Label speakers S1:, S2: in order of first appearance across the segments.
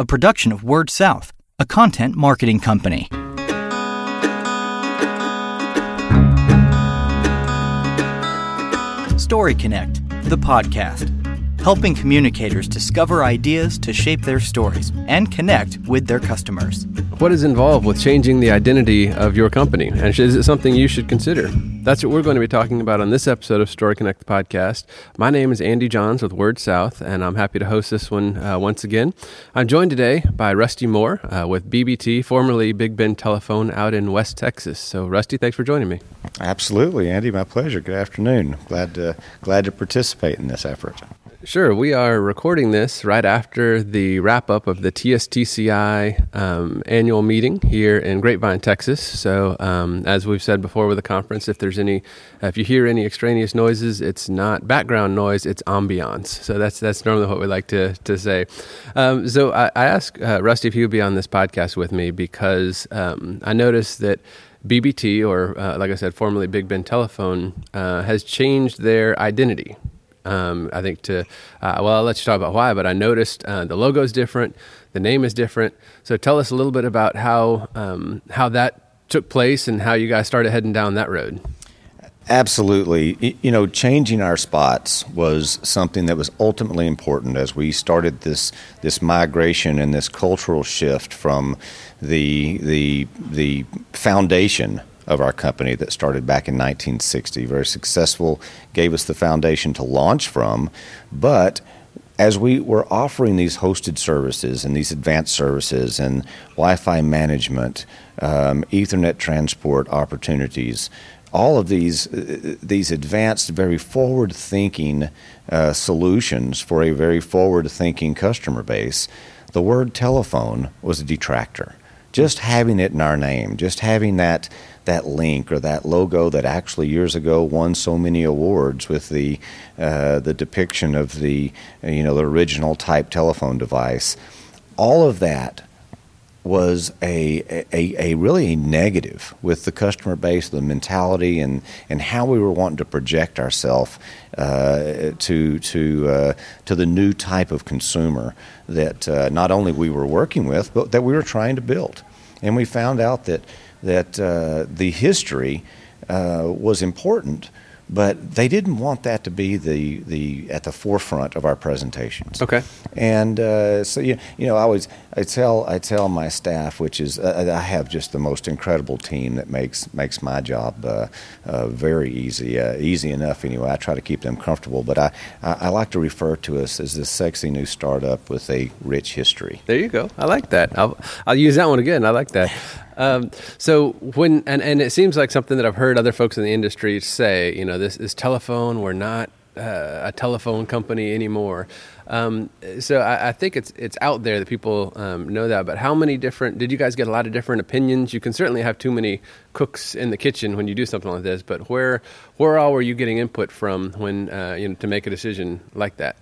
S1: a production of Word South, a content marketing company. Story Connect, the podcast, helping communicators discover ideas to shape their stories and connect with their customers.
S2: What is involved with changing the identity of your company? And is it something you should consider? That's what we're going to be talking about on this episode of Story Connect the podcast. My name is Andy Johns with Word South, and I'm happy to host this one uh, once again. I'm joined today by Rusty Moore uh, with BBT, formerly Big Bend Telephone, out in West Texas. So, Rusty, thanks for joining me.
S3: Absolutely, Andy. My pleasure. Good afternoon. Glad to glad to participate in this effort.
S2: Sure. We are recording this right after the wrap up of the TSTCI um, annual meeting here in Grapevine, Texas. So, um, as we've said before with the conference, if there's any, if you hear any extraneous noises, it's not background noise, it's ambiance. So that's that's normally what we like to to say. Um, so I, I asked uh, Rusty if he would be on this podcast with me because um, I noticed that. BBT, or uh, like I said, formerly Big Bend Telephone, uh, has changed their identity um, I think to uh, well, I'll let you talk about why, but I noticed uh, the logo is different, the name is different. So tell us a little bit about how um, how that took place and how you guys started heading down that road.
S3: Absolutely. You know, changing our spots was something that was ultimately important as we started this this migration and this cultural shift from the the the foundation of our company that started back in 1960. Very successful, gave us the foundation to launch from. But as we were offering these hosted services and these advanced services and Wi Fi management, um, Ethernet transport opportunities, all of these uh, these advanced, very forward thinking uh, solutions for a very forward thinking customer base, the word telephone was a detractor. Just having it in our name, just having that that link or that logo that actually years ago won so many awards with the uh, the depiction of the you know the original type telephone device. All of that was a, a, a really negative with the customer base, the mentality, and, and how we were wanting to project ourselves uh, to to uh, to the new type of consumer that uh, not only we were working with, but that we were trying to build. And we found out that that uh, the history uh, was important, but they didn't want that to be the, the at the forefront of our presentations.
S2: Okay.
S3: And uh, so you, you know, I always I tell I tell my staff, which is uh, I have just the most incredible team that makes makes my job uh, uh very easy, uh, easy enough anyway. I try to keep them comfortable, but I, I, I like to refer to us as this sexy new startup with a rich history.
S2: There you go. I like that. I'll I'll use that one again. I like that. Um, so when and, and it seems like something that I've heard other folks in the industry say, you know, this is telephone. We're not uh, a telephone company anymore. Um, so I, I, think it's it's out there that people um, know that. But how many different? Did you guys get a lot of different opinions? You can certainly have too many cooks in the kitchen when you do something like this. But where where all were you getting input from when uh, you know to make a decision like that?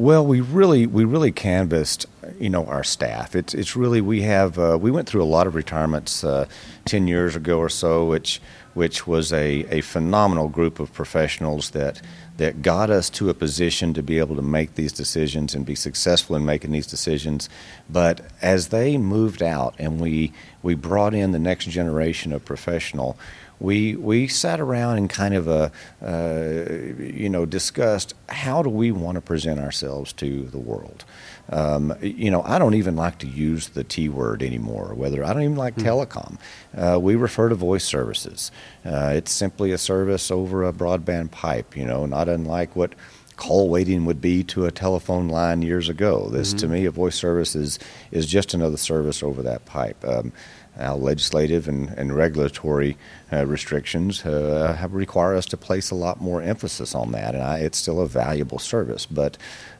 S3: Well, we really we really canvassed, you know, our staff. It's it's really we have uh, we went through a lot of retirements uh, ten years ago or so, which which was a, a phenomenal group of professionals that that got us to a position to be able to make these decisions and be successful in making these decisions. But as they moved out and we we brought in the next generation of professional, we we sat around and kind of uh, uh, you know discussed how do we want to present ourselves to the world. Um, you know, I don't even like to use the T word anymore. Whether I don't even like mm-hmm. telecom, uh, we refer to voice services. Uh, it's simply a service over a broadband pipe. You know, not unlike what call waiting would be to a telephone line years ago. This, mm-hmm. to me, a voice service is, is just another service over that pipe. Um, our legislative and, and regulatory uh, restrictions uh, have require us to place a lot more emphasis on that, and I, it's still a valuable service. But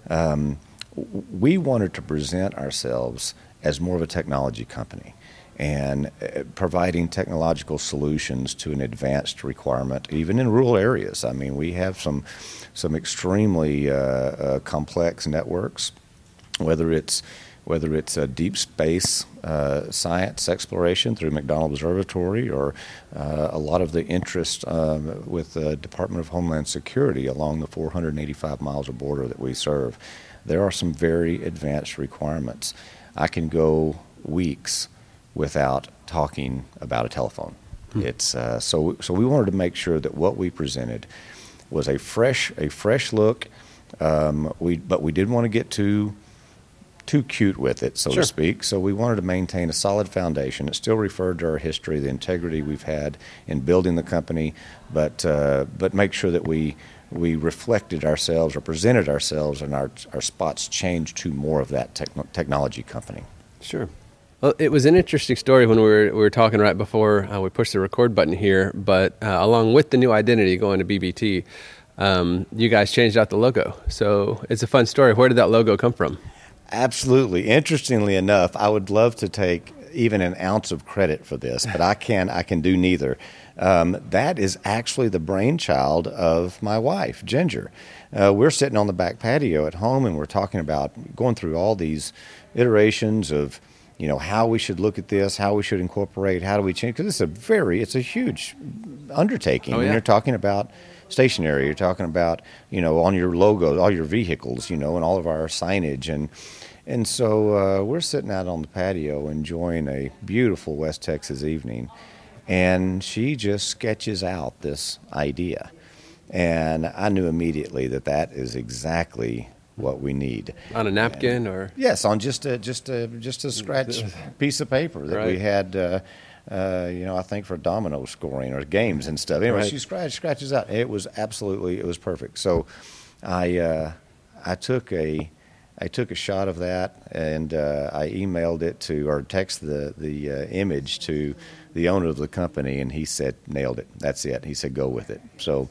S3: um, we wanted to present ourselves as more of a technology company and uh, providing technological solutions to an advanced requirement, even in rural areas. I mean, we have some some extremely uh, uh, complex networks, whether it's whether it's a deep space uh, science exploration through McDonald Observatory or uh, a lot of the interest um, with the Department of Homeland Security along the 485 miles of border that we serve. there are some very advanced requirements. I can go weeks without talking about a telephone. Hmm. It's uh, so so we wanted to make sure that what we presented was a fresh a fresh look. Um, we but we didn't want to get too too cute with it, so sure. to speak. So we wanted to maintain a solid foundation. It still referred to our history, the integrity we've had in building the company, but uh, but make sure that we we reflected ourselves or presented ourselves, and our our spots changed to more of that technology company.
S2: Sure. Well, it was an interesting story when we were, we were talking right before uh, we pushed the record button here. But uh, along with the new identity going to BBT, um, you guys changed out the logo. So it's a fun story. Where did that logo come from?
S3: Absolutely. Interestingly enough, I would love to take even an ounce of credit for this, but I can I can do neither. Um, that is actually the brainchild of my wife, Ginger. Uh, we're sitting on the back patio at home, and we're talking about going through all these iterations of you know how we should look at this, how we should incorporate, how do we change? Because it's a very, it's a huge undertaking. Oh, yeah. you're talking about stationery, you're talking about you know on your logos, all your vehicles, you know, and all of our signage, and and so uh, we're sitting out on the patio enjoying a beautiful West Texas evening, and she just sketches out this idea, and I knew immediately that that is exactly what we need.
S2: On a napkin and, or?
S3: Yes, on just a just a just a scratch piece of paper that right. we had. Uh, uh, you know, I think for domino scoring or games and stuff. Anyway, right. she scratch, scratches out. It was absolutely, it was perfect. So, I uh, I took a I took a shot of that and uh, I emailed it to or texted the the uh, image to the owner of the company, and he said, "Nailed it. That's it." He said, "Go with it." So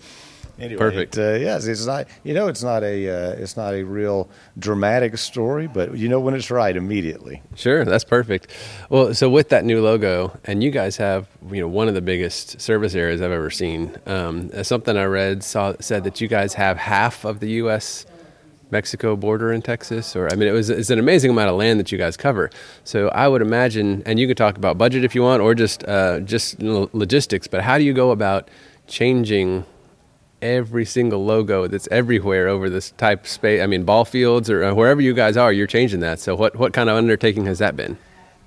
S2: Anyway, Perfect.
S3: It, uh, yes, it's not. You know, it's not a. Uh, it's not a real dramatic story, but you know when it's right immediately.
S2: Sure, that's perfect. Well, so with that new logo, and you guys have you know one of the biggest service areas I've ever seen. Um, something I read saw said that you guys have half of the U.S. Mexico border in Texas, or I mean, it was it's an amazing amount of land that you guys cover. So I would imagine, and you could talk about budget if you want, or just uh, just logistics. But how do you go about changing every single logo that's everywhere over this type space. I mean, ball fields or uh, wherever you guys are, you're changing that. So, what what kind of undertaking has that been?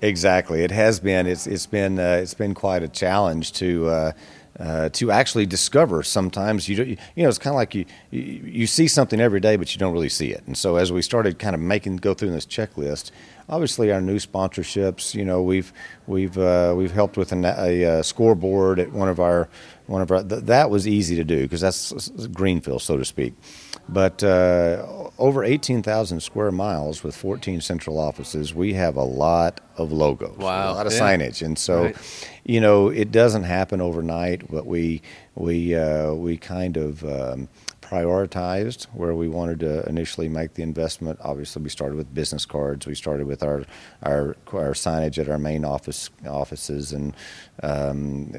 S3: Exactly, it has been. It's it's been uh, it's been quite a challenge to. Uh, uh, to actually discover sometimes you you know it's kind of like you, you, you see something every day but you don't really see it and so as we started kind of making go through this checklist obviously our new sponsorships you know we've we've uh, we've helped with a, a, a, scoreboard at one of our one of our th- that was easy to do because that's greenfield, so to speak. But uh, over 18,000 square miles with 14 central offices, we have a lot of logos,
S2: wow.
S3: a lot of
S2: yeah.
S3: signage, and so right. you know it doesn't happen overnight. But we we uh, we kind of um, prioritized where we wanted to initially make the investment. Obviously, we started with business cards. We started with our our, our signage at our main office offices, and um,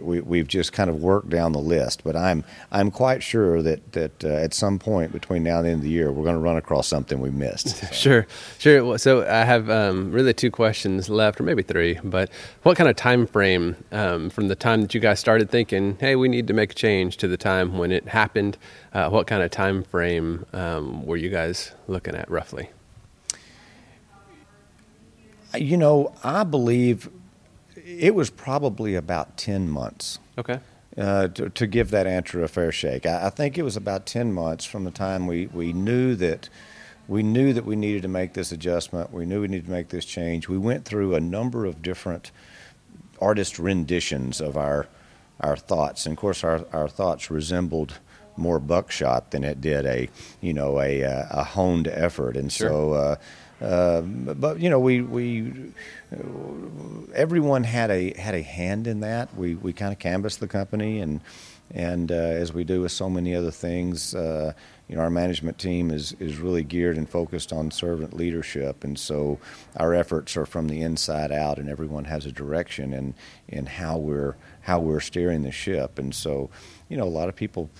S3: we, we've just kind of worked down the list. But I'm I'm quite sure that that uh, at some point between now and the end of the year, we're going to run across something we missed.
S2: So. sure, sure. So I have um, really two questions left, or maybe three. But what kind of time frame um, from the time that you guys started thinking, "Hey, we need to make a change," to the time when it happened? Uh, what kind of time frame um, were you guys looking at roughly?
S3: You know, I believe it was probably about 10 months.
S2: Okay.
S3: Uh, to, to, give that answer a fair shake. I, I, think it was about 10 months from the time we, we knew that we knew that we needed to make this adjustment. We knew we needed to make this change. We went through a number of different artist renditions of our our thoughts. And of course, our, our thoughts resembled more buckshot than it did a you know a a honed effort, and sure. so. Uh, uh, but you know, we we everyone had a had a hand in that. We we kind of canvassed the company, and and uh, as we do with so many other things, uh, you know, our management team is is really geared and focused on servant leadership, and so our efforts are from the inside out, and everyone has a direction in in how we're how we're steering the ship, and so you know, a lot of people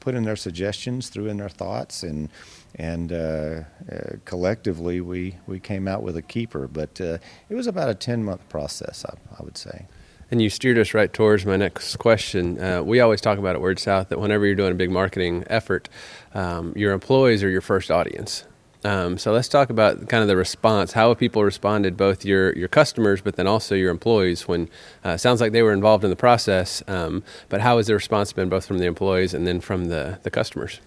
S3: put in their suggestions, threw in their thoughts, and and uh, uh, collectively we we came out with a keeper. But uh, it was about a ten month process, I, I, would say.
S2: And you steered us right towards my next question. Uh, we always talk about at Word South that whenever you're doing a big marketing effort, um, your employees are your first audience Um, so let's talk about kind of the response. How have people responded, both your your customers, but then also your employees? When uh, sounds like they were involved in the process, um, but how has the response been, both from the employees and then from the the customers?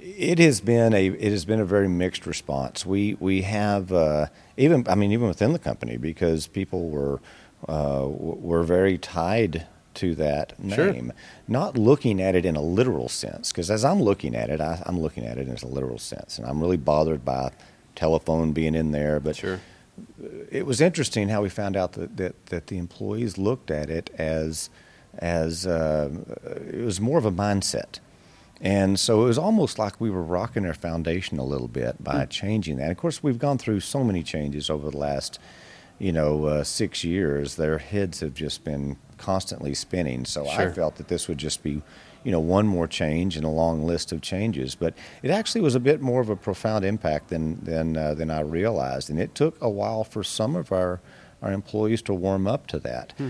S3: It has been a it has been a very mixed response. We we have uh, even I mean even within the company because people were uh, were very tied to that name,
S2: sure.
S3: not looking at it in a literal sense. Because as I'm looking at it, I, am looking at it in a literal sense, and I'm really bothered by telephone being in there. But
S2: sure.
S3: it was interesting how we found out that, that, that the employees looked at it as as uh, it was more of a mindset. And so it was almost like we were rocking their foundation a little bit by mm. changing that. Of course, we've gone through so many changes over the last, you know, uh, six years. Their heads have just been constantly spinning. So
S2: sure.
S3: I felt that this would just be, you know, one more change in a long list of changes. But it actually was a bit more of a profound impact than than uh, than I realized, and it took a while for some of our our employees to warm up to that.
S2: Hmm.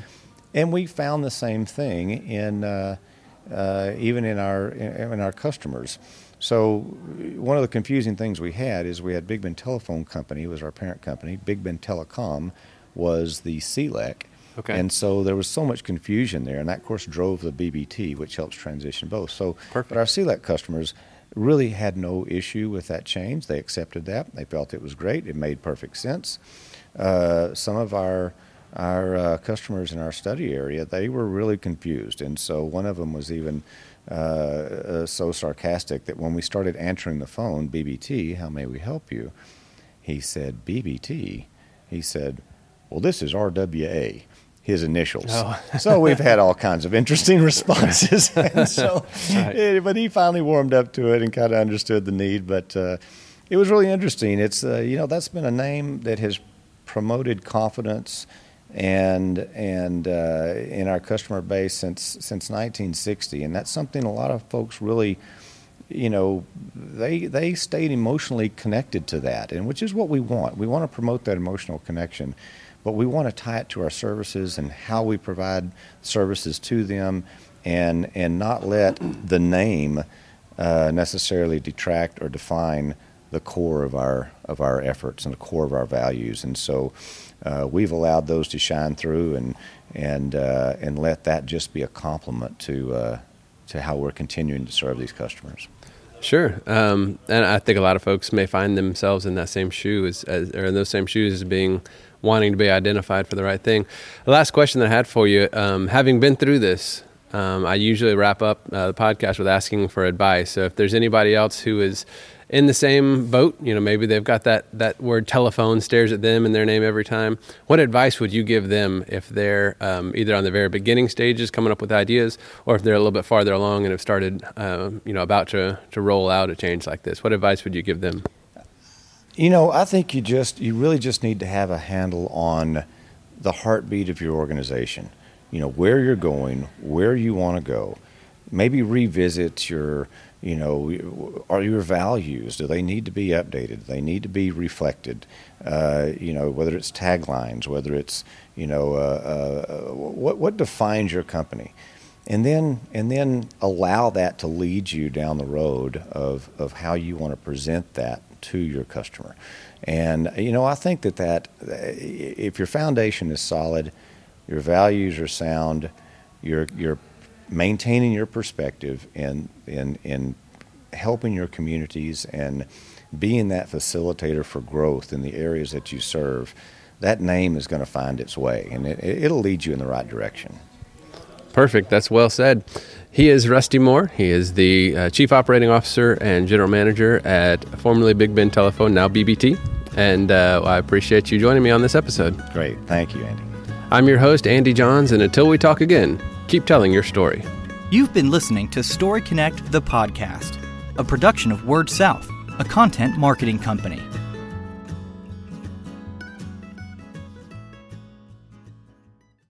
S3: And we found the same thing in uh, uh, even in our in our customers. So one of the confusing things we had is we had Big Bend Telephone Company was our parent company. Big Bend Telecom was the CLEC
S2: Okay.
S3: And so there was so much confusion there, and that, of course, drove the BBT, which helps transition both. So,
S2: Perfect.
S3: but our CLEC customers really had no issue with that change. They accepted that. They felt it was great. It made perfect sense. Uh, some of our our uh, customers in our study area, they were really confused, and so one of them was even uh, uh so sarcastic that when we started answering the phone, BBT, how may we help you? He said, BBT. He said, well, this is RWA his initials.
S2: Oh.
S3: so we've had all kinds of interesting responses. and so,
S2: right.
S3: it, but he finally warmed up to it and kind of understood the need. But uh, it was really interesting. It's uh, you know that's been a name that has promoted confidence and and uh, in our customer base since since 1960, and that's something a lot of folks really. You know, they they stayed emotionally connected to that, and which is what we want. We want to promote that emotional connection but we want to tie it to our services and how we provide services to them and, and not let the name uh, necessarily detract or define the core of our, of our efforts and the core of our values. And so uh, we've allowed those to shine through and, and, uh, and let that just be a complement to, uh, to how we're continuing to serve these customers.
S2: Sure, um, and I think a lot of folks may find themselves in that same shoe as, as, or in those same shoes as being wanting to be identified for the right thing. The last question that I had for you, um, having been through this, um, I usually wrap up uh, the podcast with asking for advice. So if there's anybody else who is in the same boat, you know, maybe they've got that, that word telephone stares at them in their name every time. What advice would you give them if they're um, either on the very beginning stages coming up with ideas or if they're a little bit farther along and have started, uh, you know, about to, to roll out a change like this? What advice would you give them?
S3: You know, I think you just you really just need to have a handle on the heartbeat of your organization. You know, where you're going, where you want to go. Maybe revisit your, you know, are your values? Do they need to be updated? Do they need to be reflected? Uh, you know, whether it's taglines, whether it's, you know, uh, uh, what what defines your company, and then and then allow that to lead you down the road of of how you want to present that to your customer. And you know, I think that that if your foundation is solid, your values are sound, you're you're maintaining your perspective and in in helping your communities and being that facilitator for growth in the areas that you serve, that name is going to find its way and it, it'll lead you in the right direction.
S2: Perfect. That's well said. He is Rusty Moore. He is the uh, Chief Operating Officer and General Manager at formerly Big Bend Telephone, now BBT. And uh, I appreciate you joining me on this episode.
S3: Great. Thank you, Andy.
S2: I'm your host, Andy Johns, and until we talk again, keep telling your story.
S1: You've been listening to Story Connect, the podcast, a production of Word South, a content marketing company.